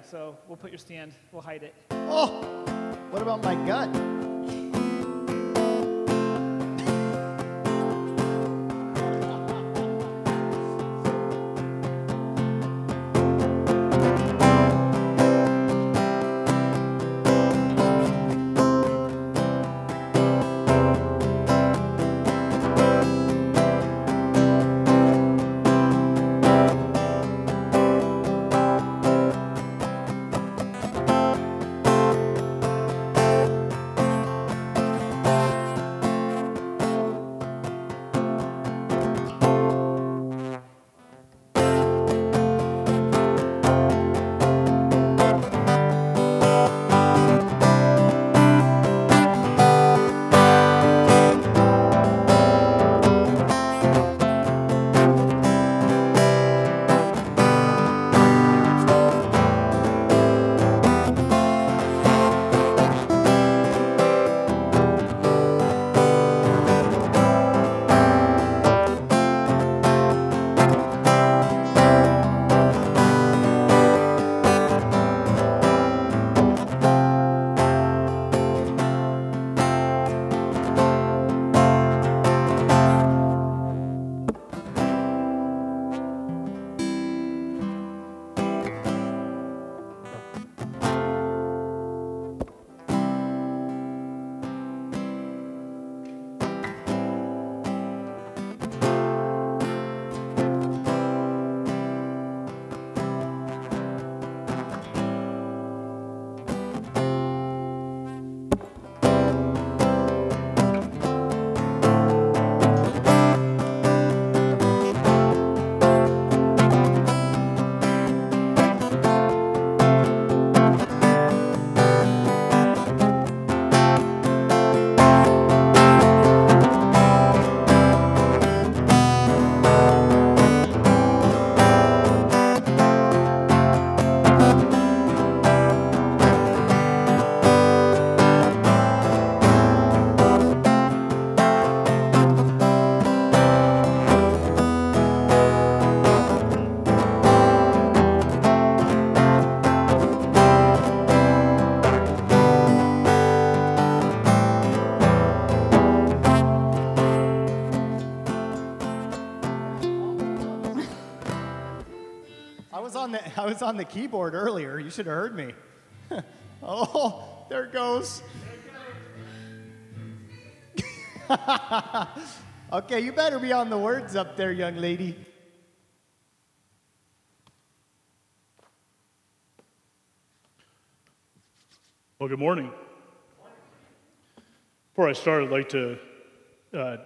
Yeah, so we'll put your stand, we'll hide it. Oh, what about my gut? I was on the keyboard earlier. You should have heard me. oh, there it goes. okay, you better be on the words up there, young lady. Well, good morning. Before I start, I'd like to uh,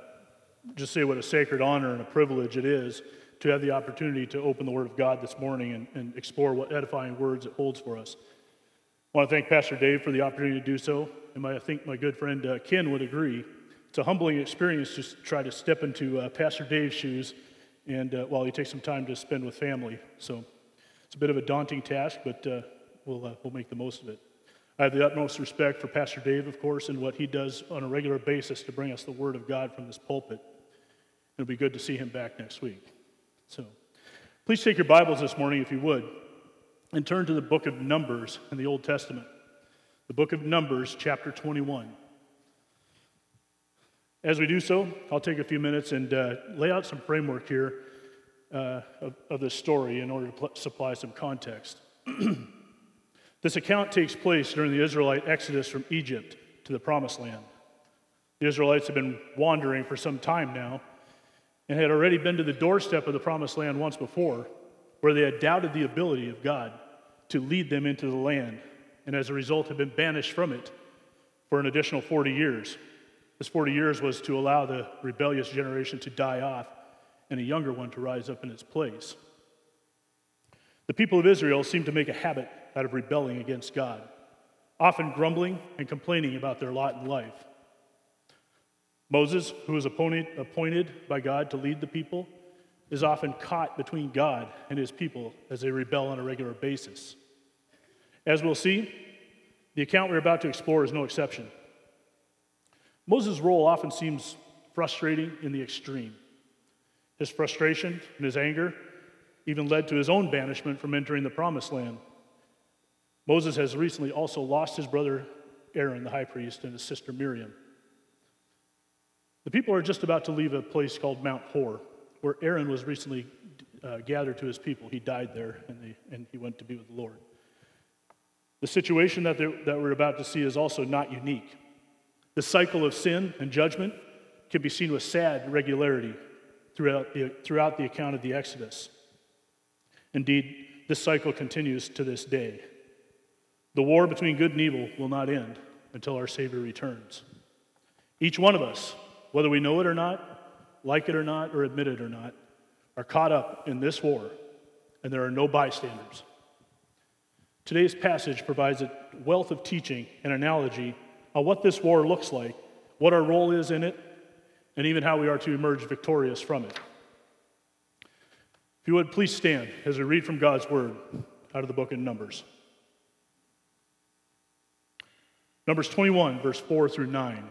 just say what a sacred honor and a privilege it is to have the opportunity to open the Word of God this morning and, and explore what edifying words it holds for us. I want to thank Pastor Dave for the opportunity to do so, and my, I think my good friend uh, Ken would agree. It's a humbling experience to try to step into uh, Pastor Dave's shoes, and uh, while he takes some time to spend with family. So it's a bit of a daunting task, but uh, we'll, uh, we'll make the most of it. I have the utmost respect for Pastor Dave, of course, and what he does on a regular basis to bring us the Word of God from this pulpit. It'll be good to see him back next week. So, please take your Bibles this morning, if you would, and turn to the book of Numbers in the Old Testament. The book of Numbers, chapter 21. As we do so, I'll take a few minutes and uh, lay out some framework here uh, of, of this story in order to pl- supply some context. This account takes place during the Israelite exodus from Egypt to the Promised Land. The Israelites have been wandering for some time now and had already been to the doorstep of the Promised Land once before, where they had doubted the ability of God to lead them into the land, and as a result had been banished from it for an additional 40 years. This 40 years was to allow the rebellious generation to die off and a younger one to rise up in its place. The people of Israel seemed to make a habit out of rebelling against God, often grumbling and complaining about their lot in life. Moses, who was appointed, appointed by God to lead the people, is often caught between God and his people as they rebel on a regular basis. As we'll see, the account we're about to explore is no exception. Moses' role often seems frustrating in the extreme. His frustration and his anger even led to his own banishment from entering the promised land. Moses has recently also lost his brother Aaron, the high priest, and his sister Miriam. The people are just about to leave a place called Mount Hor, where Aaron was recently uh, gathered to his people. He died there, and, they, and he went to be with the Lord. The situation that, that we're about to see is also not unique. The cycle of sin and judgment can be seen with sad regularity throughout the, throughout the account of the Exodus. Indeed, this cycle continues to this day. The war between good and evil will not end until our Savior returns. Each one of us, whether we know it or not, like it or not, or admit it or not, are caught up in this war, and there are no bystanders. Today's passage provides a wealth of teaching and analogy on what this war looks like, what our role is in it, and even how we are to emerge victorious from it. If you would, please stand as we read from God's Word out of the book of Numbers. Numbers 21, verse 4 through 9.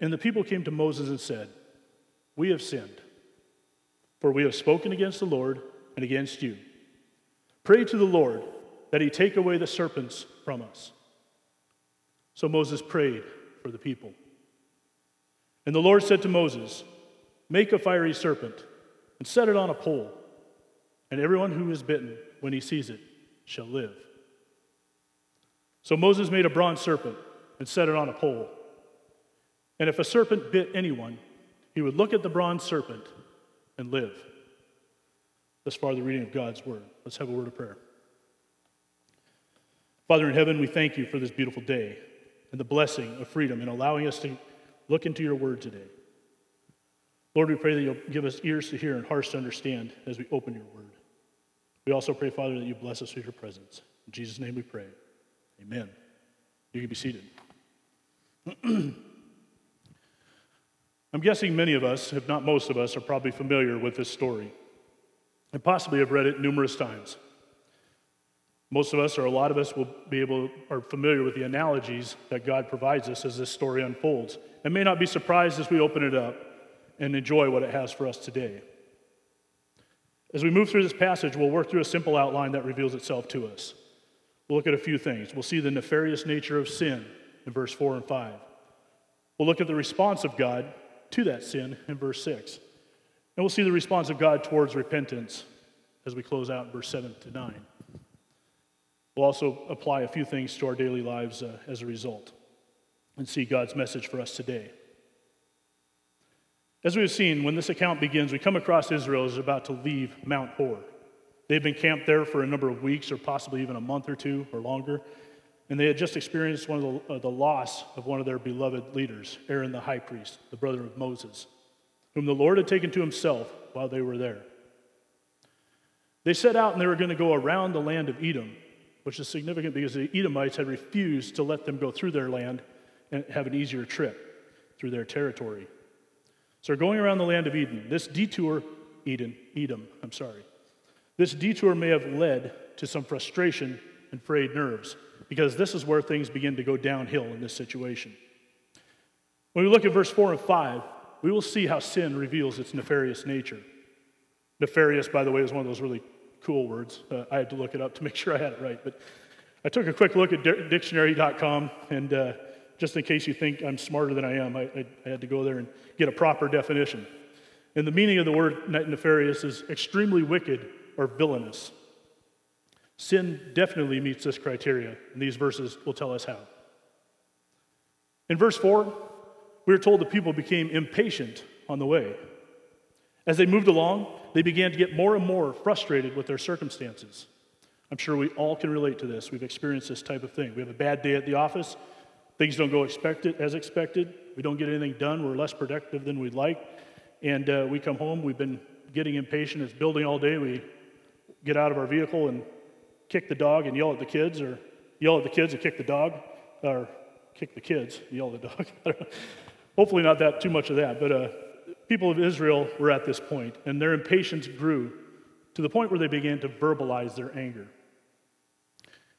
And the people came to Moses and said, We have sinned, for we have spoken against the Lord and against you. Pray to the Lord that he take away the serpents from us. So Moses prayed for the people. And the Lord said to Moses, Make a fiery serpent and set it on a pole, and everyone who is bitten when he sees it shall live. So Moses made a bronze serpent and set it on a pole. And if a serpent bit anyone, he would look at the bronze serpent and live. Thus far, the reading of God's word. Let's have a word of prayer. Father in heaven, we thank you for this beautiful day and the blessing of freedom in allowing us to look into your word today. Lord, we pray that you'll give us ears to hear and hearts to understand as we open your word. We also pray, Father, that you bless us with your presence. In Jesus' name we pray. Amen. You can be seated. I'm guessing many of us, if not most of us, are probably familiar with this story and possibly have read it numerous times. Most of us, or a lot of us, will be able are familiar with the analogies that God provides us as this story unfolds, and may not be surprised as we open it up and enjoy what it has for us today. As we move through this passage, we'll work through a simple outline that reveals itself to us. We'll look at a few things. We'll see the nefarious nature of sin in verse 4 and 5. We'll look at the response of God to that sin in verse 6. And we'll see the response of God towards repentance as we close out in verse 7 to 9. We'll also apply a few things to our daily lives uh, as a result and see God's message for us today. As we've seen, when this account begins, we come across Israel is about to leave Mount Hor. They've been camped there for a number of weeks or possibly even a month or two or longer. And they had just experienced one of the, uh, the loss of one of their beloved leaders, Aaron the high priest, the brother of Moses, whom the Lord had taken to himself while they were there. They set out and they were going to go around the land of Edom, which is significant because the Edomites had refused to let them go through their land and have an easier trip through their territory. So they're going around the land of Eden. This detour, Eden, Edom, I'm sorry. This detour may have led to some frustration and frayed nerves because this is where things begin to go downhill in this situation. When we look at verse 4 and 5, we will see how sin reveals its nefarious nature. Nefarious, by the way, is one of those really cool words. Uh, I had to look it up to make sure I had it right. But I took a quick look at dictionary.com, and uh, just in case you think I'm smarter than I am, I, I, I had to go there and get a proper definition. And the meaning of the word nefarious is extremely wicked or villainous. Sin definitely meets this criteria, and these verses will tell us how. In verse 4, we are told the people became impatient on the way. As they moved along, they began to get more and more frustrated with their circumstances. I'm sure we all can relate to this. We've experienced this type of thing. We have a bad day at the office, things don't go expected, as expected, we don't get anything done, we're less productive than we'd like, and uh, we come home, we've been getting impatient, it's building all day, we get out of our vehicle and kick the dog and yell at the kids, or yell at the kids and kick the dog, or kick the kids, and yell at the dog. Hopefully, not that too much of that, but uh, people of Israel were at this point, and their impatience grew to the point where they began to verbalize their anger.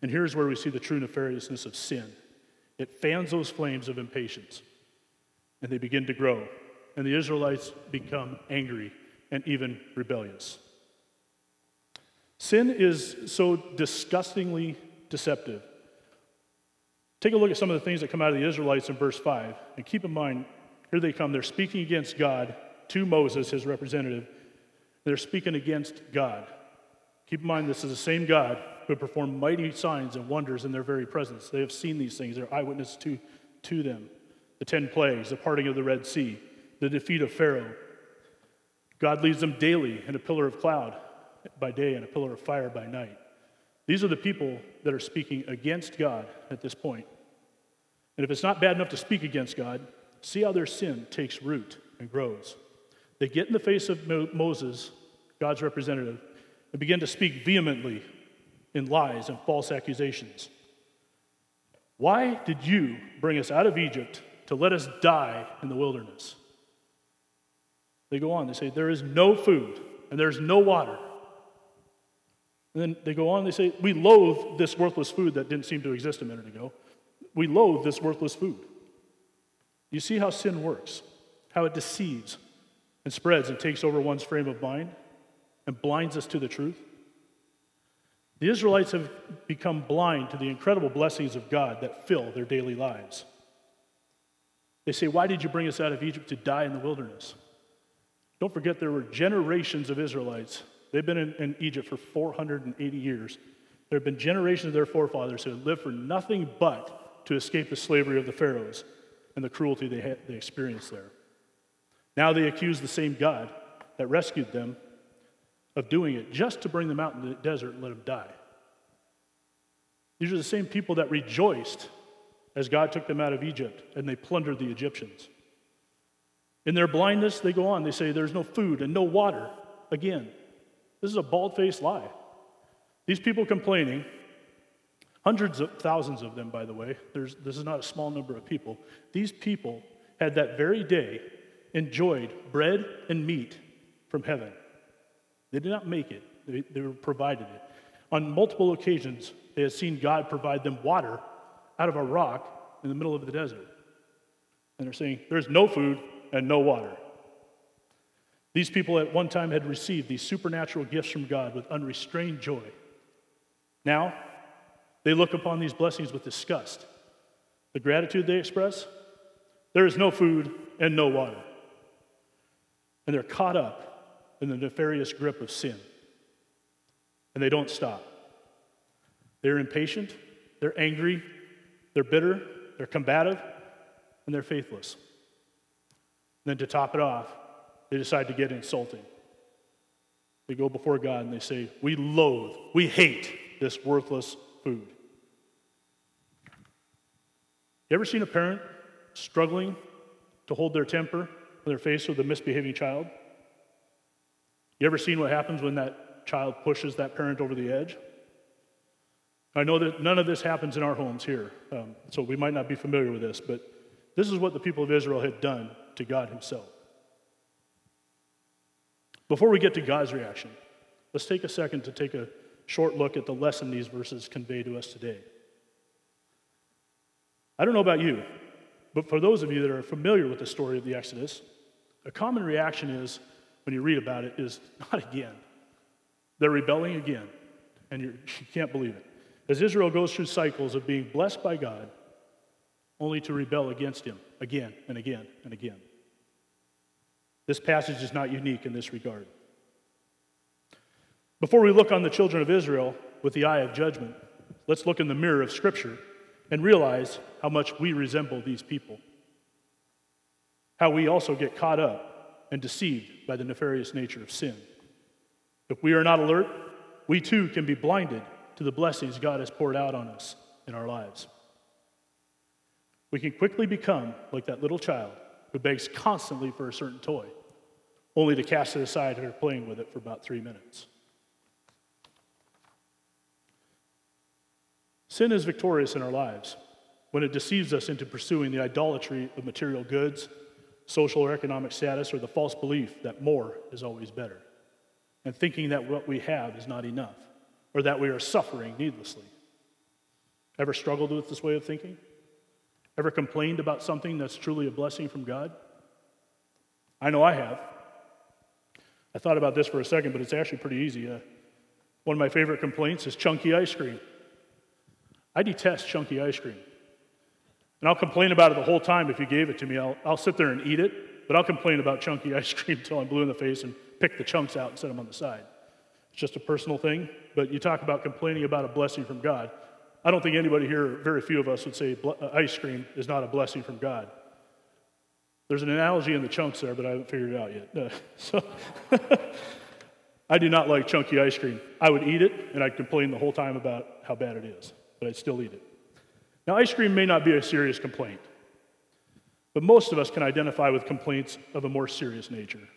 And here's where we see the true nefariousness of sin it fans those flames of impatience, and they begin to grow. And the Israelites become angry and even rebellious. Sin is so disgustingly deceptive. Take a look at some of the things that come out of the Israelites in verse 5. And keep in mind, here they come. They're speaking against God to Moses, his representative. They're speaking against God. Keep in mind, this is the same God who performed mighty signs and wonders in their very presence. They have seen these things, they're eyewitness to, to them. The ten plagues, the parting of the Red Sea, the defeat of Pharaoh. God leads them daily in a pillar of cloud by day and a pillar of fire by night. These are the people that are speaking against God at this point. And if it's not bad enough to speak against God, see how their sin takes root and grows. They get in the face of Moses, God's representative, and begin to speak vehemently in lies and false accusations. Why did you bring us out of Egypt to let us die in the wilderness? They go on, they say, There is no food and there's no water. And then they go on, they say, We loathe this worthless food that didn't seem to exist a minute ago. We loathe this worthless food. You see how sin works, how it deceives and spreads and takes over one's frame of mind and blinds us to the truth? The Israelites have become blind to the incredible blessings of God that fill their daily lives. They say, Why did you bring us out of Egypt to die in the wilderness? Don't forget, there were generations of Israelites. They've been in, in Egypt for 480 years. There have been generations of their forefathers who have lived for nothing but to escape the slavery of the Pharaohs and the cruelty they, had, they experienced there. Now they accuse the same God that rescued them of doing it just to bring them out in the desert and let them die. These are the same people that rejoiced as God took them out of Egypt and they plundered the Egyptians. In their blindness, they go on. They say there's no food and no water. Again, this is a bald faced lie. These people complaining, hundreds of thousands of them, by the way, There's, this is not a small number of people. These people had that very day enjoyed bread and meat from heaven. They did not make it, they, they were provided it. On multiple occasions, they had seen God provide them water out of a rock in the middle of the desert. And they're saying, There's no food and no water. These people at one time had received these supernatural gifts from God with unrestrained joy. Now, they look upon these blessings with disgust. The gratitude they express, there is no food and no water. And they're caught up in the nefarious grip of sin. And they don't stop. They're impatient, they're angry, they're bitter, they're combative, and they're faithless. And then to top it off, they decide to get insulting. They go before God and they say, We loathe, we hate this worthless food. You ever seen a parent struggling to hold their temper when they're faced with a misbehaving child? You ever seen what happens when that child pushes that parent over the edge? I know that none of this happens in our homes here, um, so we might not be familiar with this, but this is what the people of Israel had done to God Himself. Before we get to God's reaction, let's take a second to take a short look at the lesson these verses convey to us today. I don't know about you, but for those of you that are familiar with the story of the Exodus, a common reaction is, when you read about it, is not again. They're rebelling again, and you can't believe it. As Israel goes through cycles of being blessed by God, only to rebel against Him again and again and again. This passage is not unique in this regard. Before we look on the children of Israel with the eye of judgment, let's look in the mirror of Scripture and realize how much we resemble these people. How we also get caught up and deceived by the nefarious nature of sin. If we are not alert, we too can be blinded to the blessings God has poured out on us in our lives. We can quickly become like that little child who begs constantly for a certain toy only to cast it aside after playing with it for about three minutes. Sin is victorious in our lives when it deceives us into pursuing the idolatry of material goods, social or economic status, or the false belief that more is always better, and thinking that what we have is not enough, or that we are suffering needlessly. Ever struggled with this way of thinking? Ever complained about something that's truly a blessing from God? I know I have. I thought about this for a second, but it's actually pretty easy. Uh, one of my favorite complaints is chunky ice cream. I detest chunky ice cream. And I'll complain about it the whole time if you gave it to me. I'll, I'll sit there and eat it, but I'll complain about chunky ice cream until I'm blue in the face and pick the chunks out and set them on the side. It's just a personal thing, but you talk about complaining about a blessing from God. I don't think anybody here, very few of us, would say uh, ice cream is not a blessing from God. There's an analogy in the chunks there, but I haven't figured it out yet. Uh, so I do not like chunky ice cream. I would eat it, and I'd complain the whole time about how bad it is, but I'd still eat it. Now, ice cream may not be a serious complaint, but most of us can identify with complaints of a more serious nature.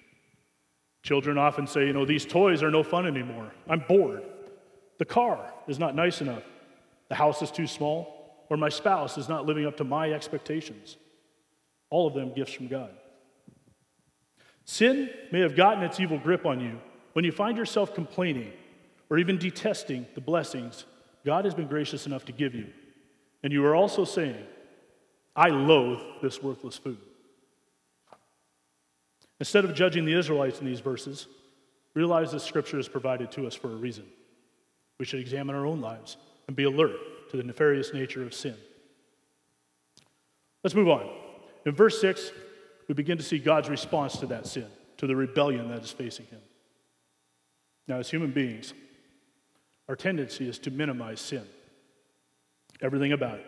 Children often say, you know, these toys are no fun anymore. I'm bored. The car is not nice enough. The house is too small, or my spouse is not living up to my expectations. All of them gifts from God. Sin may have gotten its evil grip on you when you find yourself complaining or even detesting the blessings God has been gracious enough to give you. And you are also saying, I loathe this worthless food. Instead of judging the Israelites in these verses, realize that Scripture is provided to us for a reason. We should examine our own lives and be alert to the nefarious nature of sin. Let's move on. In verse 6, we begin to see God's response to that sin, to the rebellion that is facing him. Now, as human beings, our tendency is to minimize sin, everything about it.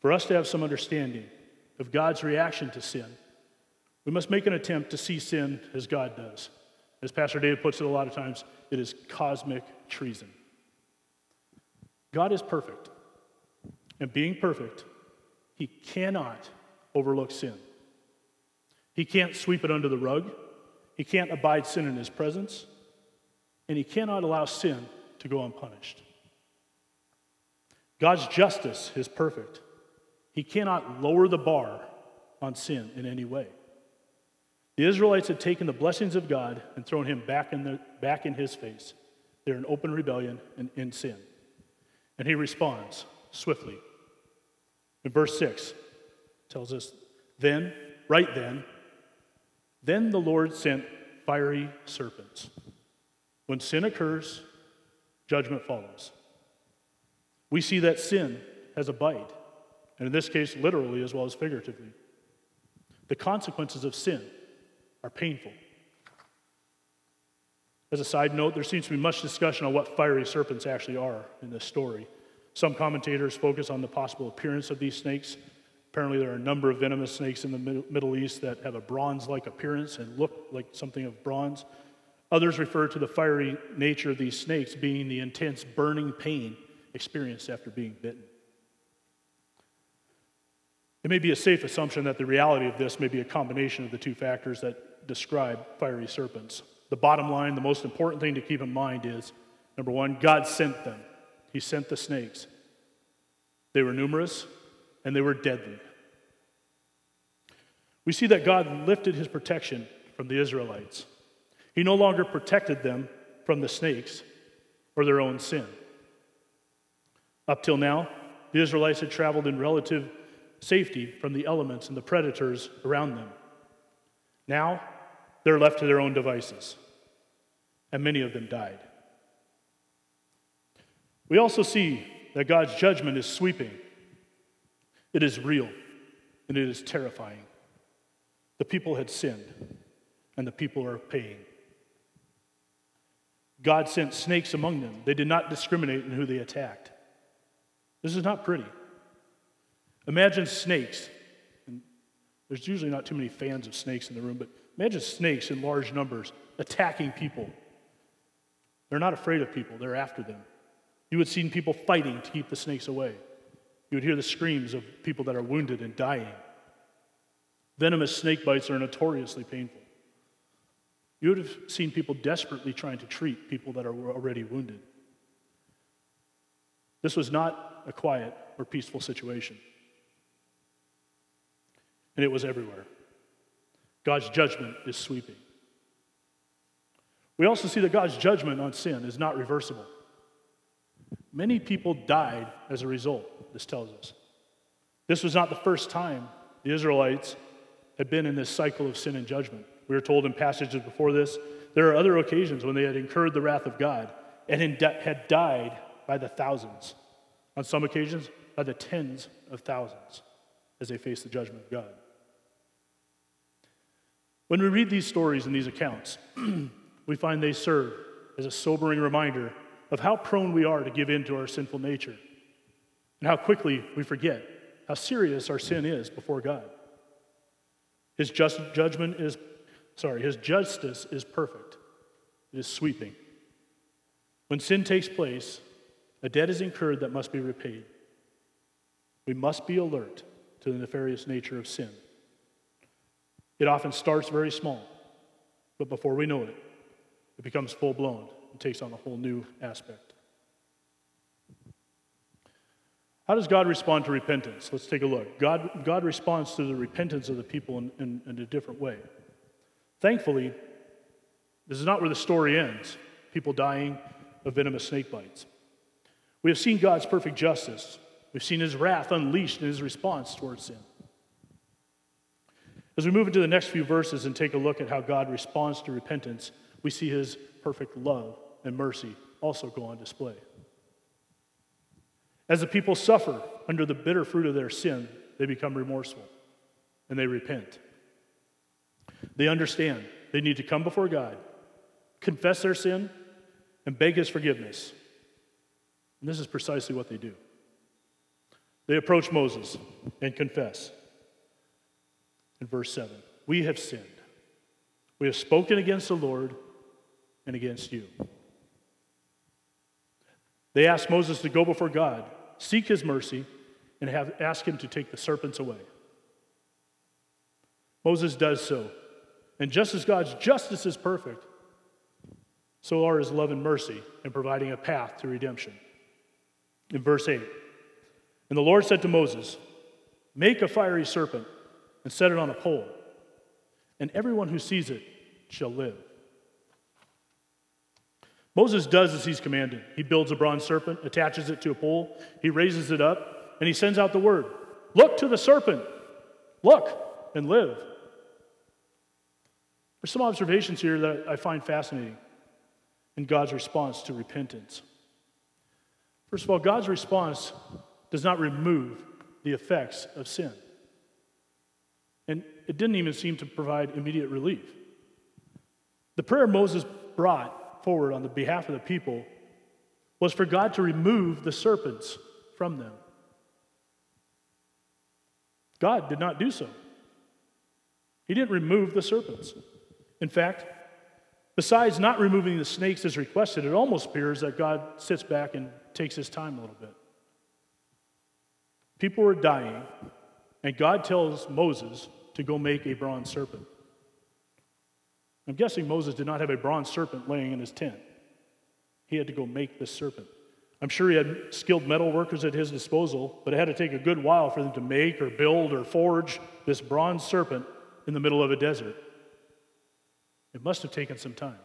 For us to have some understanding of God's reaction to sin, we must make an attempt to see sin as God does. As Pastor David puts it a lot of times, it is cosmic treason. God is perfect. And being perfect, he cannot overlook sin. He can't sweep it under the rug. He can't abide sin in his presence. And he cannot allow sin to go unpunished. God's justice is perfect. He cannot lower the bar on sin in any way. The Israelites had taken the blessings of God and thrown him back in, the, back in his face. They're in open rebellion and in sin. And he responds swiftly. In verse 6, tells us, Then, right then, then the Lord sent fiery serpents. When sin occurs, judgment follows. We see that sin has a bite, and in this case, literally as well as figuratively. The consequences of sin are painful. As a side note, there seems to be much discussion on what fiery serpents actually are in this story. Some commentators focus on the possible appearance of these snakes. Apparently, there are a number of venomous snakes in the Middle East that have a bronze like appearance and look like something of bronze. Others refer to the fiery nature of these snakes being the intense burning pain experienced after being bitten. It may be a safe assumption that the reality of this may be a combination of the two factors that describe fiery serpents. The bottom line, the most important thing to keep in mind is number one, God sent them. He sent the snakes. They were numerous and they were deadly. We see that God lifted his protection from the Israelites. He no longer protected them from the snakes or their own sin. Up till now, the Israelites had traveled in relative safety from the elements and the predators around them. Now, they're left to their own devices and many of them died. We also see that God's judgment is sweeping, it is real, and it is terrifying. The people had sinned, and the people are paying. God sent snakes among them. They did not discriminate in who they attacked. This is not pretty. Imagine snakes. And there's usually not too many fans of snakes in the room, but imagine snakes in large numbers attacking people they're not afraid of people, they're after them. You would see people fighting to keep the snakes away. You would hear the screams of people that are wounded and dying. Venomous snake bites are notoriously painful. You would have seen people desperately trying to treat people that are already wounded. This was not a quiet or peaceful situation. And it was everywhere. God's judgment is sweeping. We also see that God's judgment on sin is not reversible. Many people died as a result, this tells us. This was not the first time the Israelites had been in this cycle of sin and judgment. We are told in passages before this, there are other occasions when they had incurred the wrath of God and had died by the thousands. On some occasions, by the tens of thousands as they faced the judgment of God. When we read these stories and these accounts, we find they serve as a sobering reminder of how prone we are to give in to our sinful nature and how quickly we forget how serious our sin is before God. His just judgment is, sorry, his justice is perfect. It is sweeping. When sin takes place, a debt is incurred that must be repaid. We must be alert to the nefarious nature of sin. It often starts very small, but before we know it, it becomes full blown and takes on a whole new aspect. How does God respond to repentance? Let's take a look. God, God responds to the repentance of the people in, in, in a different way. Thankfully, this is not where the story ends people dying of venomous snake bites. We have seen God's perfect justice, we've seen his wrath unleashed in his response towards sin. As we move into the next few verses and take a look at how God responds to repentance, we see his perfect love and mercy also go on display. As the people suffer under the bitter fruit of their sin, they become remorseful and they repent. They understand they need to come before God, confess their sin, and beg His forgiveness. And this is precisely what they do. They approach Moses and confess. In verse 7, we have sinned. We have spoken against the Lord and against you. They ask Moses to go before God, seek his mercy, and have, ask him to take the serpents away. Moses does so. And just as God's justice is perfect, so are his love and mercy in providing a path to redemption. In verse 8, and the Lord said to Moses, Make a fiery serpent and set it on a pole, and everyone who sees it shall live. Moses does as he's commanded. He builds a bronze serpent, attaches it to a pole, he raises it up, and he sends out the word Look to the serpent, look and live. There's some observations here that I find fascinating in God's response to repentance. First of all, God's response does not remove the effects of sin. And it didn't even seem to provide immediate relief. The prayer Moses brought forward on the behalf of the people was for God to remove the serpents from them. God did not do so. He didn't remove the serpents. In fact, besides not removing the snakes as requested, it almost appears that God sits back and takes his time a little bit. People were dying, and God tells Moses to go make a bronze serpent. I'm guessing Moses did not have a bronze serpent laying in his tent. He had to go make this serpent. I'm sure he had skilled metal workers at his disposal, but it had to take a good while for them to make or build or forge this bronze serpent in the middle of a desert. It must have taken some time.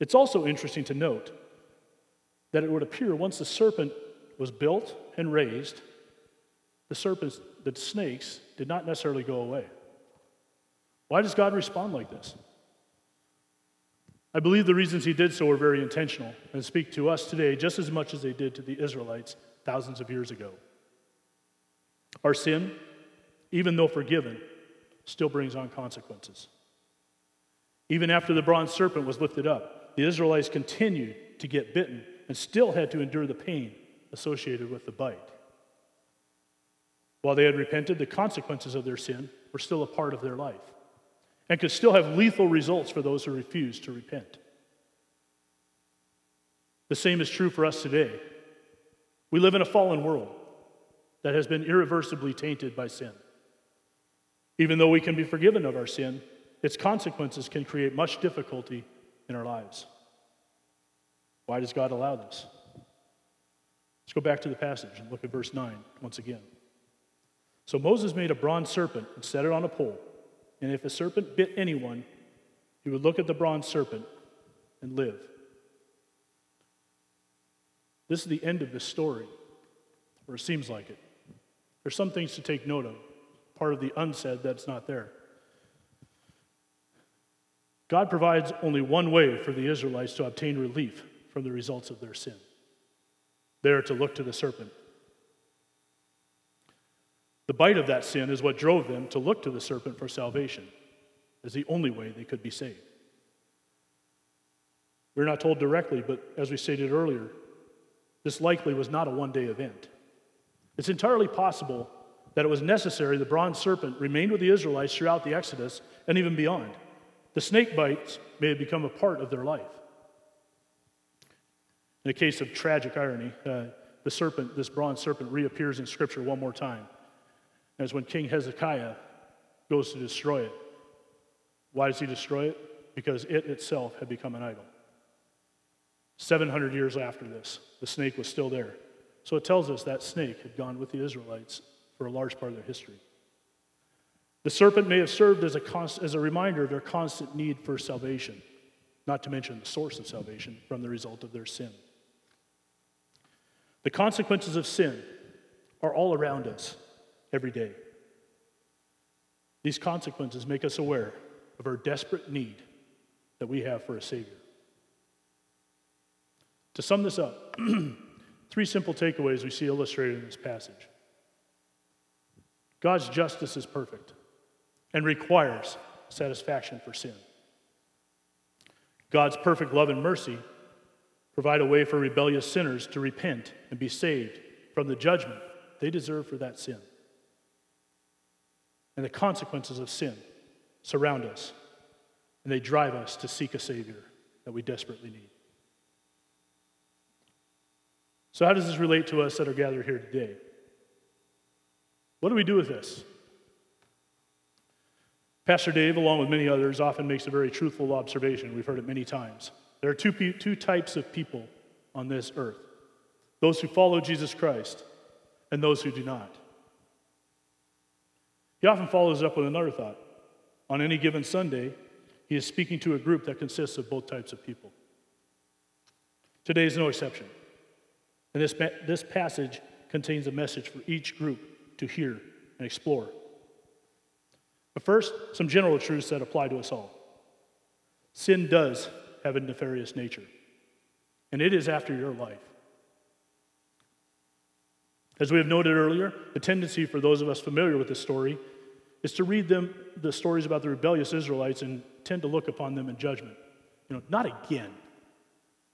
It's also interesting to note that it would appear once the serpent was built and raised, the serpents, the snakes, did not necessarily go away. Why does God respond like this? I believe the reasons he did so were very intentional and speak to us today just as much as they did to the Israelites thousands of years ago. Our sin, even though forgiven, still brings on consequences. Even after the bronze serpent was lifted up, the Israelites continued to get bitten and still had to endure the pain associated with the bite. While they had repented, the consequences of their sin were still a part of their life and could still have lethal results for those who refuse to repent. The same is true for us today. We live in a fallen world that has been irreversibly tainted by sin. Even though we can be forgiven of our sin, its consequences can create much difficulty in our lives. Why does God allow this? Let's go back to the passage and look at verse 9 once again. So Moses made a bronze serpent and set it on a pole. And if a serpent bit anyone, he would look at the bronze serpent and live. This is the end of this story, or it seems like it. There's some things to take note of, part of the unsaid that's not there. God provides only one way for the Israelites to obtain relief from the results of their sin. They are to look to the serpent. The bite of that sin is what drove them to look to the serpent for salvation as the only way they could be saved. We're not told directly, but as we stated earlier, this likely was not a one day event. It's entirely possible that it was necessary the bronze serpent remained with the Israelites throughout the Exodus and even beyond. The snake bites may have become a part of their life. In a case of tragic irony, uh, the serpent, this bronze serpent, reappears in Scripture one more time. As when King Hezekiah goes to destroy it. Why does he destroy it? Because it itself had become an idol. 700 years after this, the snake was still there. So it tells us that snake had gone with the Israelites for a large part of their history. The serpent may have served as a, const- as a reminder of their constant need for salvation, not to mention the source of salvation from the result of their sin. The consequences of sin are all around us every day. These consequences make us aware of our desperate need that we have for a Savior. To sum this up, three simple takeaways we see illustrated in this passage God's justice is perfect and requires satisfaction for sin. God's perfect love and mercy provide a way for rebellious sinners to repent and be saved from the judgment they deserve for that sin. And the consequences of sin surround us, and they drive us to seek a Savior that we desperately need. So, how does this relate to us that are gathered here today? What do we do with this? Pastor Dave, along with many others, often makes a very truthful observation. We've heard it many times. There are two, two types of people on this earth those who follow Jesus Christ and those who do not. He often follows up with another thought. On any given Sunday, he is speaking to a group that consists of both types of people. Today is no exception. And this, this passage contains a message for each group to hear and explore. But first, some general truths that apply to us all. Sin does have a nefarious nature, and it is after your life. As we have noted earlier, the tendency for those of us familiar with this story is to read them the stories about the rebellious Israelites and tend to look upon them in judgment. You know, not again.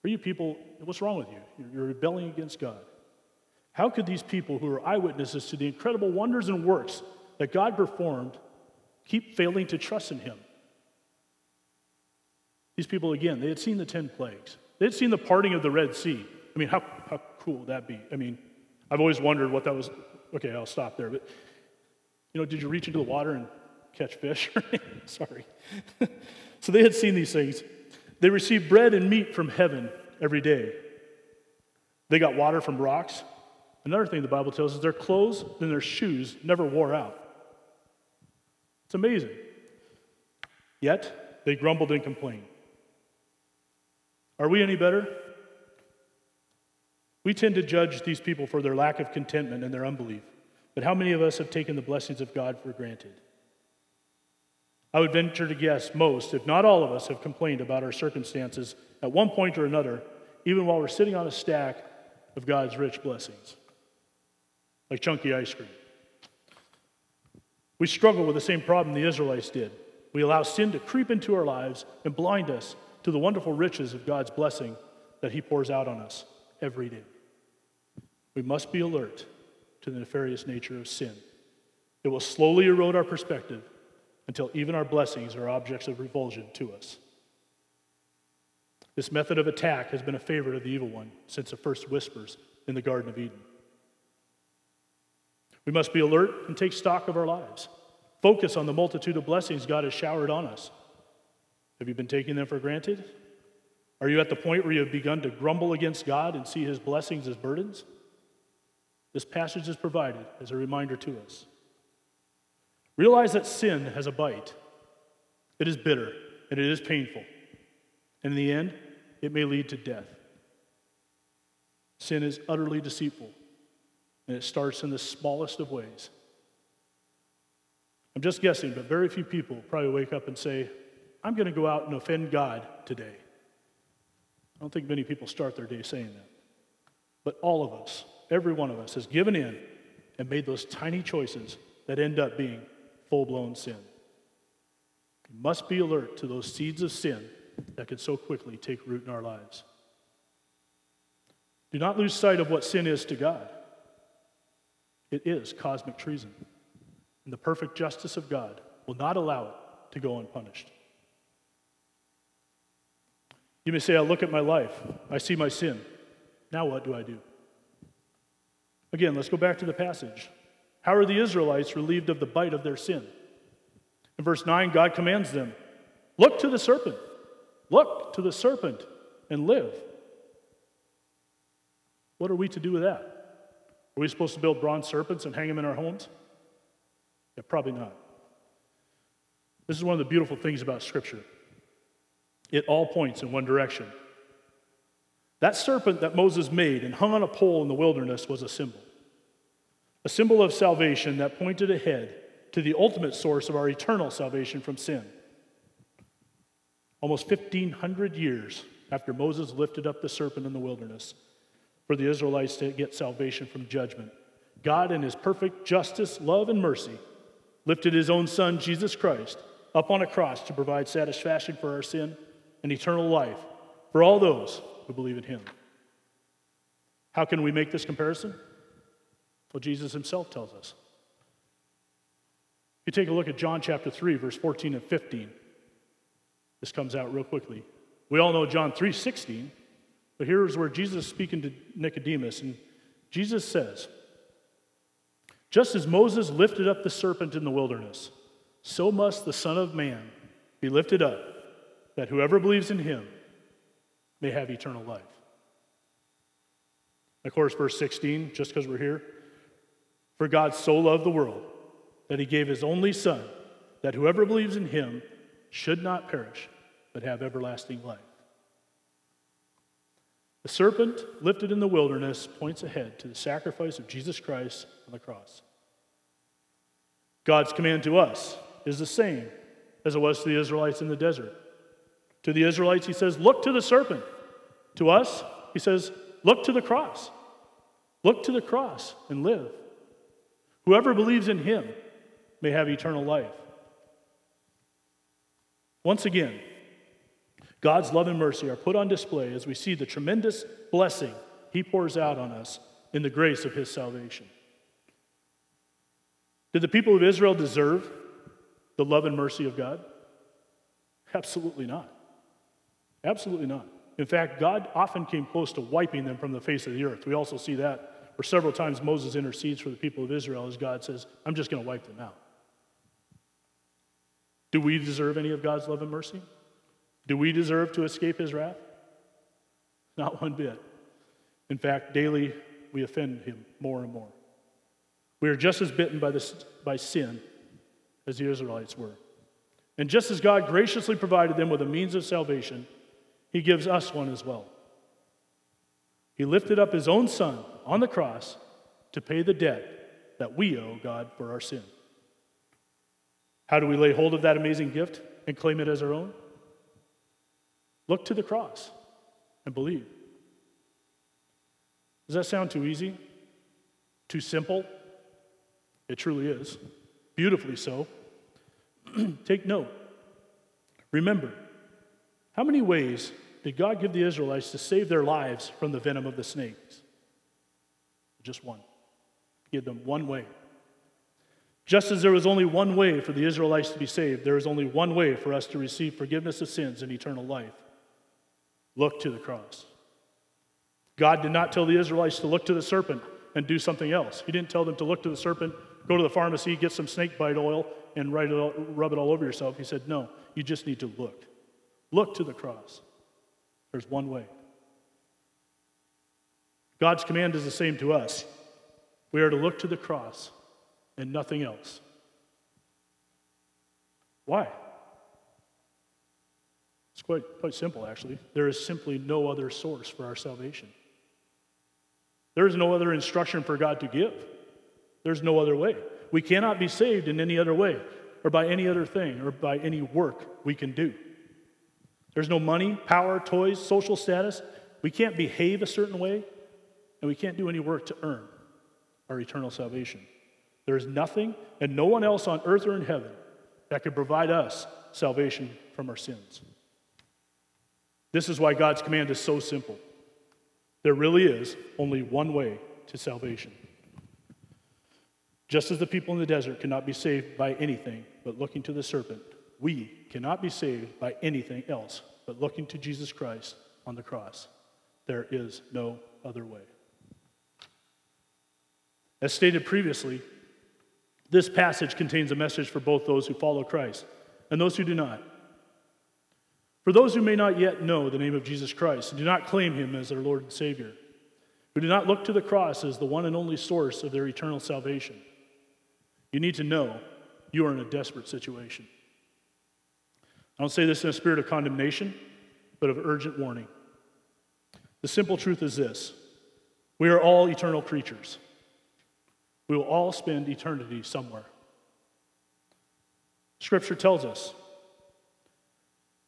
Are you people, what's wrong with you? You're rebelling against God. How could these people who are eyewitnesses to the incredible wonders and works that God performed keep failing to trust in him. These people, again, they had seen the 10 plagues, they had seen the parting of the Red Sea. I mean, how, how cool would that be? I mean, I've always wondered what that was. Okay, I'll stop there. But, you know, did you reach into the water and catch fish? Sorry. so they had seen these things. They received bread and meat from heaven every day. They got water from rocks. Another thing the Bible tells us their clothes and their shoes never wore out. It's amazing. Yet, they grumbled and complained. Are we any better? We tend to judge these people for their lack of contentment and their unbelief. But how many of us have taken the blessings of God for granted? I would venture to guess most, if not all of us, have complained about our circumstances at one point or another, even while we're sitting on a stack of God's rich blessings, like chunky ice cream. We struggle with the same problem the Israelites did. We allow sin to creep into our lives and blind us to the wonderful riches of God's blessing that He pours out on us every day. We must be alert to the nefarious nature of sin. It will slowly erode our perspective until even our blessings are objects of revulsion to us. This method of attack has been a favorite of the evil one since the first whispers in the Garden of Eden. We must be alert and take stock of our lives. Focus on the multitude of blessings God has showered on us. Have you been taking them for granted? Are you at the point where you have begun to grumble against God and see his blessings as burdens? This passage is provided as a reminder to us. Realize that sin has a bite. It is bitter and it is painful. And in the end, it may lead to death. Sin is utterly deceitful, and it starts in the smallest of ways. I'm just guessing, but very few people probably wake up and say, I'm going to go out and offend God today. I don't think many people start their day saying that. But all of us, every one of us, has given in and made those tiny choices that end up being full blown sin. We must be alert to those seeds of sin that can so quickly take root in our lives. Do not lose sight of what sin is to God. It is cosmic treason, and the perfect justice of God will not allow it to go unpunished. You may say, I look at my life, I see my sin. Now what do I do? Again, let's go back to the passage. How are the Israelites relieved of the bite of their sin? In verse 9, God commands them look to the serpent, look to the serpent and live. What are we to do with that? Are we supposed to build bronze serpents and hang them in our homes? Yeah, probably not. This is one of the beautiful things about Scripture. It all points in one direction. That serpent that Moses made and hung on a pole in the wilderness was a symbol. A symbol of salvation that pointed ahead to the ultimate source of our eternal salvation from sin. Almost 1,500 years after Moses lifted up the serpent in the wilderness for the Israelites to get salvation from judgment, God, in his perfect justice, love, and mercy, lifted his own son, Jesus Christ, up on a cross to provide satisfaction for our sin and eternal life for all those who believe in him. How can we make this comparison? Well, Jesus himself tells us. If you take a look at John chapter 3, verse 14 and 15, this comes out real quickly. We all know John 3 16, but here's where Jesus is speaking to Nicodemus, and Jesus says, Just as Moses lifted up the serpent in the wilderness, so must the Son of Man be lifted up, that whoever believes in him may have eternal life. Of course, verse 16, just because we're here, for God so loved the world that he gave his only Son, that whoever believes in him should not perish, but have everlasting life. The serpent lifted in the wilderness points ahead to the sacrifice of Jesus Christ on the cross. God's command to us is the same as it was to the Israelites in the desert. To the Israelites, he says, Look to the serpent. To us, he says, Look to the cross. Look to the cross and live. Whoever believes in him may have eternal life. Once again, God's love and mercy are put on display as we see the tremendous blessing he pours out on us in the grace of his salvation. Did the people of Israel deserve the love and mercy of God? Absolutely not. Absolutely not. In fact, God often came close to wiping them from the face of the earth. We also see that where several times Moses intercedes for the people of Israel as God says, I'm just going to wipe them out. Do we deserve any of God's love and mercy? Do we deserve to escape his wrath? Not one bit. In fact, daily we offend him more and more. We are just as bitten by, this, by sin as the Israelites were. And just as God graciously provided them with a means of salvation, he gives us one as well. He lifted up his own son on the cross to pay the debt that we owe God for our sin. How do we lay hold of that amazing gift and claim it as our own? Look to the cross and believe. Does that sound too easy? Too simple? It truly is. Beautifully so. Take note. Remember, how many ways did God give the Israelites to save their lives from the venom of the snakes? Just one. Give them one way. Just as there was only one way for the Israelites to be saved, there is only one way for us to receive forgiveness of sins and eternal life. Look to the cross. God did not tell the Israelites to look to the serpent and do something else. He didn't tell them to look to the serpent, go to the pharmacy, get some snake bite oil, and rub it all over yourself. He said, No, you just need to look. Look to the cross. There's one way. God's command is the same to us. We are to look to the cross and nothing else. Why? It's quite, quite simple, actually. There is simply no other source for our salvation. There is no other instruction for God to give. There's no other way. We cannot be saved in any other way, or by any other thing, or by any work we can do. There's no money, power, toys, social status. We can't behave a certain way, and we can't do any work to earn our eternal salvation. There is nothing and no one else on earth or in heaven that could provide us salvation from our sins. This is why God's command is so simple. There really is only one way to salvation. Just as the people in the desert cannot be saved by anything but looking to the serpent, we cannot be saved by anything else but looking to Jesus Christ on the cross. There is no other way. As stated previously, this passage contains a message for both those who follow Christ and those who do not. For those who may not yet know the name of Jesus Christ and do not claim him as their Lord and Savior, who do not look to the cross as the one and only source of their eternal salvation, you need to know you are in a desperate situation. I don't say this in a spirit of condemnation, but of urgent warning. The simple truth is this we are all eternal creatures. We will all spend eternity somewhere. Scripture tells us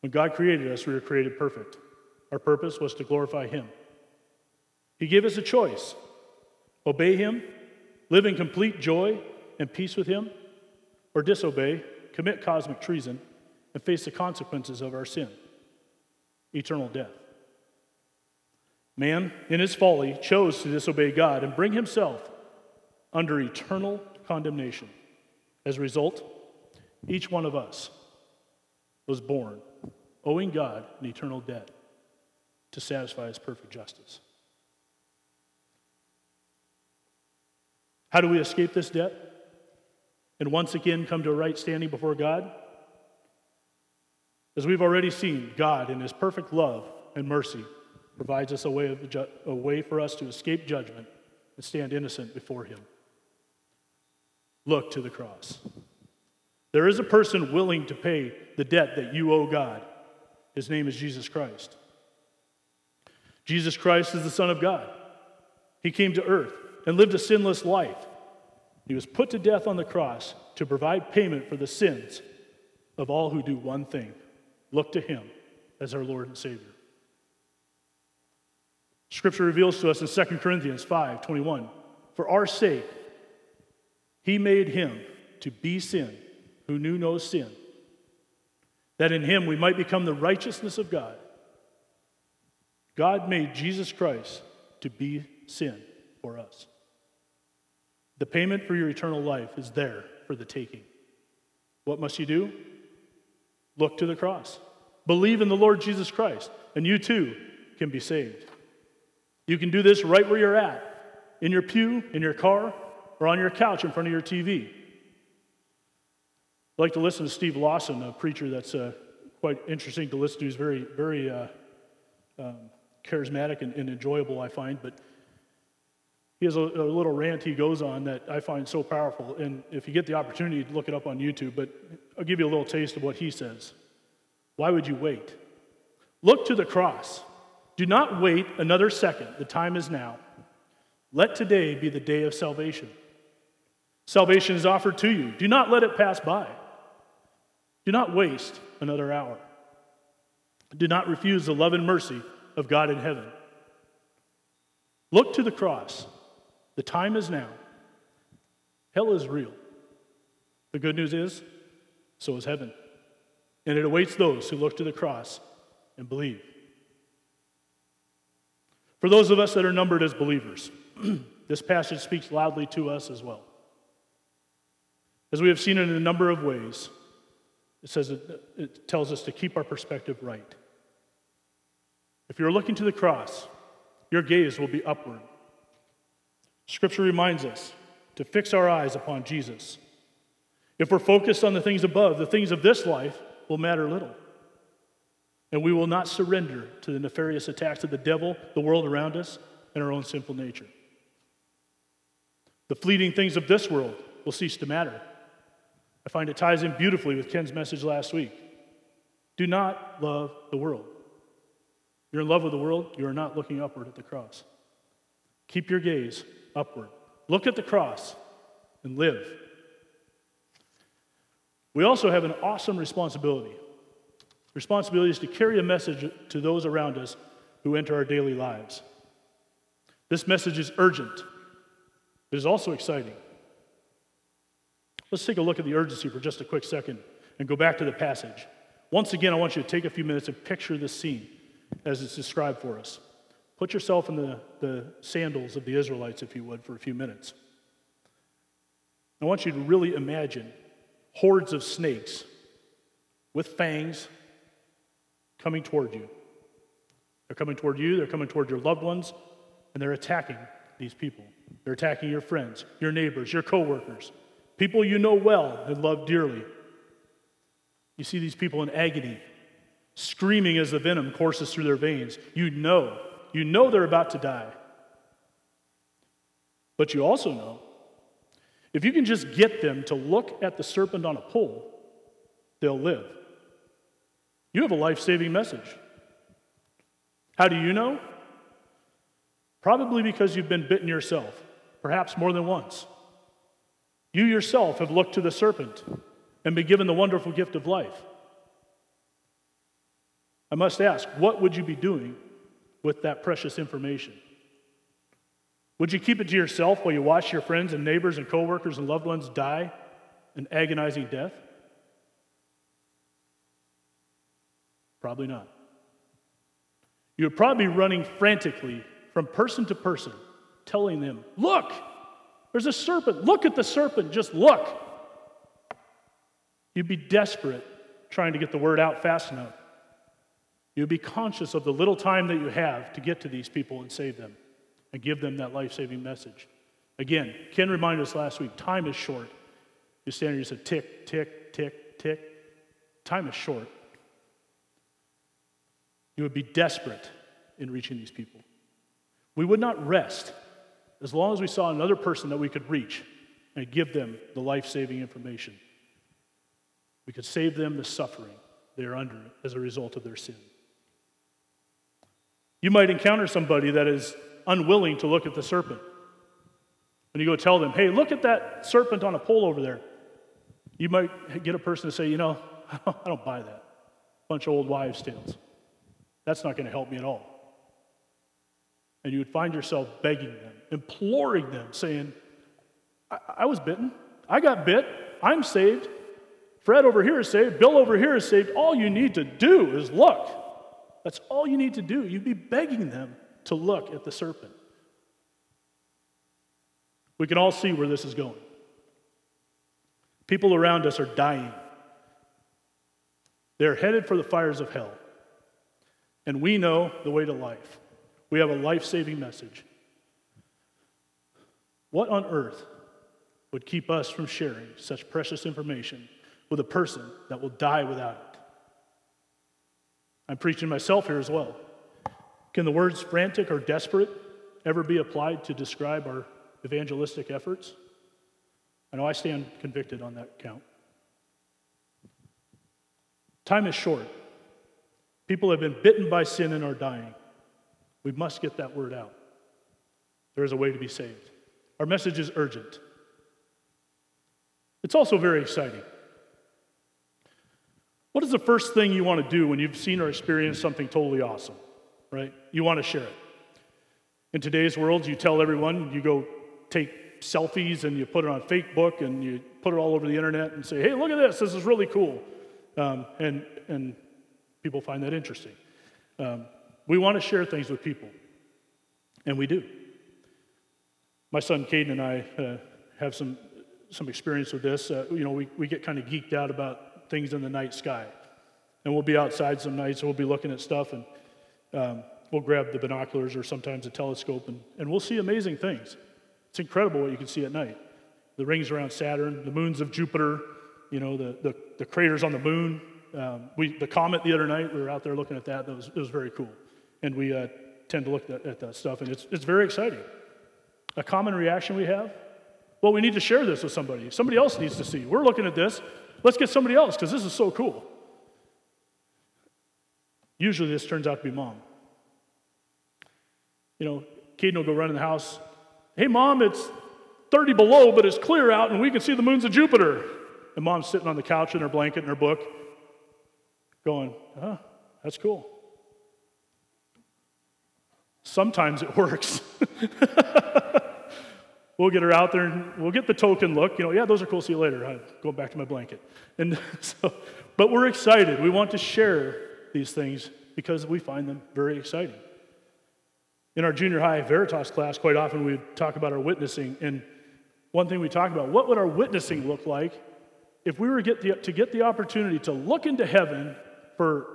when God created us, we were created perfect. Our purpose was to glorify Him. He gave us a choice obey Him, live in complete joy and peace with Him, or disobey, commit cosmic treason, and face the consequences of our sin eternal death. Man, in his folly, chose to disobey God and bring himself under eternal condemnation. As a result, each one of us was born owing God an eternal debt to satisfy his perfect justice. How do we escape this debt and once again come to a right standing before God? As we've already seen, God, in his perfect love and mercy, provides us a way, of, a way for us to escape judgment and stand innocent before him. Look to the cross. There is a person willing to pay the debt that you owe God. His name is Jesus Christ. Jesus Christ is the Son of God. He came to earth and lived a sinless life. He was put to death on the cross to provide payment for the sins of all who do one thing look to Him as our Lord and Savior. Scripture reveals to us in 2 Corinthians 5 21, for our sake, He made Him to be sin who knew no sin, that in Him we might become the righteousness of God. God made Jesus Christ to be sin for us. The payment for your eternal life is there for the taking. What must you do? Look to the cross. Believe in the Lord Jesus Christ, and you too can be saved. You can do this right where you're at in your pew, in your car, or on your couch in front of your TV. I like to listen to Steve Lawson, a preacher that's uh, quite interesting to listen to. He's very, very uh, um, charismatic and, and, enjoyable, I find. But he has a, a, little rant he goes on that I find so powerful. And if you get the opportunity, to look it up on YouTube. But I'll give you a little taste of what he says. Why would you wait? Look to the cross. Do not wait another second. The time is now. Let today be the day of salvation. Salvation is offered to you. Do not let it pass by. Do not waste another hour. Do not refuse the love and mercy of God in heaven. Look to the cross. The time is now. Hell is real. The good news is, so is heaven. And it awaits those who look to the cross and believe. For those of us that are numbered as believers, this passage speaks loudly to us as well. As we have seen in a number of ways, it says it, it tells us to keep our perspective right. If you're looking to the cross, your gaze will be upward. Scripture reminds us to fix our eyes upon Jesus. If we're focused on the things above, the things of this life will matter little. And we will not surrender to the nefarious attacks of the devil, the world around us, and our own sinful nature. The fleeting things of this world will cease to matter. I find it ties in beautifully with Ken's message last week. Do not love the world. You're in love with the world, you are not looking upward at the cross. Keep your gaze upward. Look at the cross and live. We also have an awesome responsibility. Responsibility is to carry a message to those around us who enter our daily lives. This message is urgent. It is also exciting. Let's take a look at the urgency for just a quick second and go back to the passage. Once again, I want you to take a few minutes and picture this scene as it's described for us. Put yourself in the, the sandals of the Israelites, if you would, for a few minutes. I want you to really imagine hordes of snakes with fangs coming toward you. They're coming toward you, they're coming toward your loved ones, and they're attacking these people. They're attacking your friends, your neighbors, your coworkers, people you know well and love dearly. You see these people in agony, screaming as the venom courses through their veins. You know, you know they're about to die. But you also know if you can just get them to look at the serpent on a pole, they'll live. You have a life saving message. How do you know? Probably because you've been bitten yourself, perhaps more than once. You yourself have looked to the serpent and been given the wonderful gift of life. I must ask, what would you be doing with that precious information? Would you keep it to yourself while you watch your friends and neighbors and coworkers and loved ones die an agonizing death? Probably not. You would probably be running frantically from person to person, telling them, Look, there's a serpent. Look at the serpent. Just look. You'd be desperate trying to get the word out fast enough. You'd be conscious of the little time that you have to get to these people and save them and give them that life saving message. Again, Ken reminded us last week time is short. You stand here, you say tick, tick, tick, tick. Time is short. You would be desperate in reaching these people. We would not rest as long as we saw another person that we could reach and give them the life saving information. We could save them the suffering they are under as a result of their sin. You might encounter somebody that is unwilling to look at the serpent. And you go tell them, hey, look at that serpent on a pole over there, you might get a person to say, you know, I don't buy that. Bunch of old wives' tales. That's not going to help me at all. And you would find yourself begging them, imploring them, saying, I, I was bitten. I got bit. I'm saved. Fred over here is saved. Bill over here is saved. All you need to do is look. That's all you need to do. You'd be begging them to look at the serpent. We can all see where this is going. People around us are dying. They're headed for the fires of hell. And we know the way to life. We have a life saving message. What on earth would keep us from sharing such precious information with a person that will die without it? I'm preaching myself here as well. Can the words frantic or desperate ever be applied to describe our evangelistic efforts? I know I stand convicted on that count. Time is short. People have been bitten by sin and are dying. We must get that word out. There is a way to be saved. Our message is urgent. It's also very exciting. What is the first thing you want to do when you've seen or experienced something totally awesome? right? You want to share it. In today's world, you tell everyone, you go take selfies and you put it on Facebook and you put it all over the internet and say, hey, look at this, this is really cool. Um, and, and people find that interesting. Um, we want to share things with people, and we do. My son Caden and I uh, have some, some experience with this. Uh, you know, we, we get kind of geeked out about things in the night sky. And we'll be outside some nights, and we'll be looking at stuff, and um, we'll grab the binoculars or sometimes a telescope and, and we'll see amazing things. It's incredible what you can see at night. The rings around Saturn, the moons of Jupiter, you know, the, the, the craters on the moon. Um, we, the comet the other night, we were out there looking at that. That was, it was very cool. And we uh, tend to look at, at that stuff, and it's, it's very exciting. A common reaction we have Well, we need to share this with somebody. Somebody else needs to see. We're looking at this. Let's get somebody else because this is so cool. Usually, this turns out to be mom. You know, Caden will go run in the house. Hey, mom, it's 30 below, but it's clear out and we can see the moons of Jupiter. And mom's sitting on the couch in her blanket and her book, going, huh, that's cool. Sometimes it works. we'll get her out there and we'll get the token look. You know, yeah, those are cool. See you later. I'm going back to my blanket. And so, but we're excited. We want to share these things because we find them very exciting. In our junior high Veritas class, quite often we talk about our witnessing. And one thing we talk about, what would our witnessing look like if we were get the, to get the opportunity to look into heaven for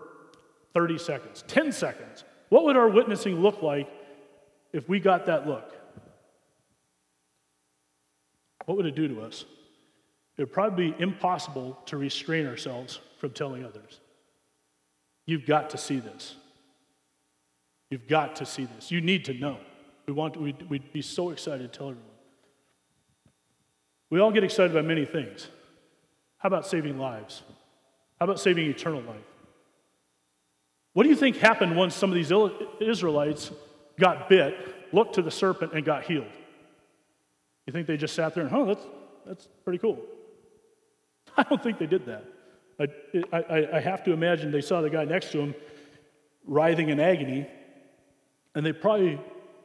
30 seconds, 10 seconds? What would our witnessing look like if we got that look? What would it do to us? It would probably be impossible to restrain ourselves from telling others. You've got to see this. You've got to see this. You need to know. We want, we'd, we'd be so excited to tell everyone. We all get excited about many things. How about saving lives? How about saving eternal life? What do you think happened once some of these Israelites got bit, looked to the serpent, and got healed? You think they just sat there and, oh, that's, that's pretty cool? I don't think they did that. I, I, I have to imagine they saw the guy next to him writhing in agony, and they probably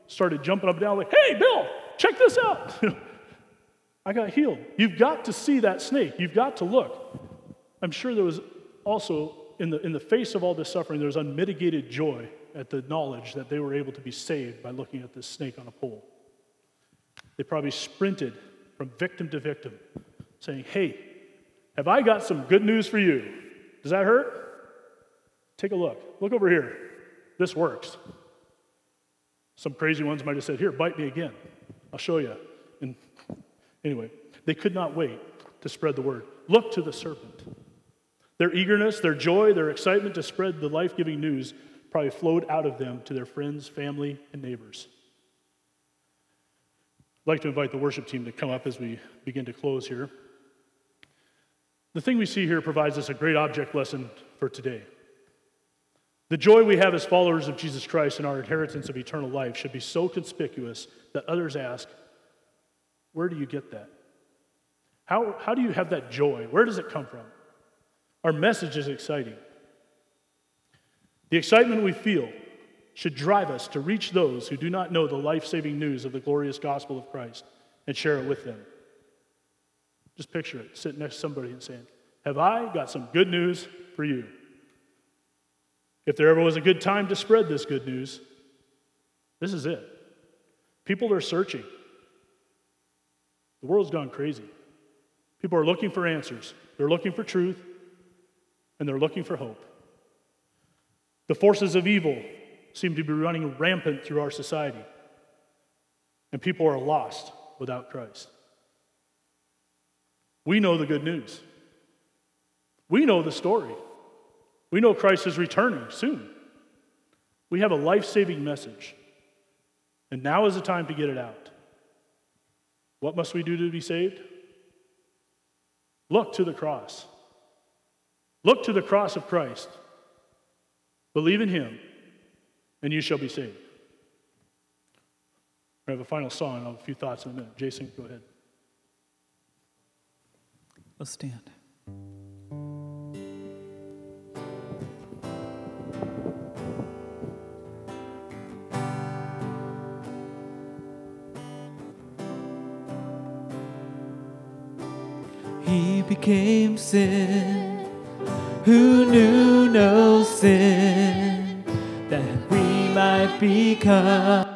started jumping up and down, like, hey, Bill, check this out. I got healed. You've got to see that snake. You've got to look. I'm sure there was also, in the, in the face of all this suffering, there was unmitigated joy at the knowledge that they were able to be saved by looking at this snake on a pole. They probably sprinted from victim to victim, saying, Hey, have I got some good news for you? Does that hurt? Take a look. Look over here. This works. Some crazy ones might have said, Here, bite me again. I'll show you. And Anyway, they could not wait to spread the word. Look to the serpent. Their eagerness, their joy, their excitement to spread the life giving news probably flowed out of them to their friends, family, and neighbors. I'd like to invite the worship team to come up as we begin to close here. The thing we see here provides us a great object lesson for today. The joy we have as followers of Jesus Christ and our inheritance of eternal life should be so conspicuous that others ask, where do you get that? How, how do you have that joy? Where does it come from? Our message is exciting. The excitement we feel should drive us to reach those who do not know the life saving news of the glorious gospel of Christ and share it with them. Just picture it sitting next to somebody and saying, Have I got some good news for you? If there ever was a good time to spread this good news, this is it. People are searching. The world's gone crazy. People are looking for answers, they're looking for truth, and they're looking for hope. The forces of evil seem to be running rampant through our society, and people are lost without Christ. We know the good news. We know the story. We know Christ is returning soon. We have a life saving message, and now is the time to get it out. What must we do to be saved? Look to the cross. Look to the cross of Christ. Believe in him, and you shall be saved. I have a final song. I'll have a few thoughts in a minute. Jason, go ahead. Let's stand. He became sin who knew no sin that we might become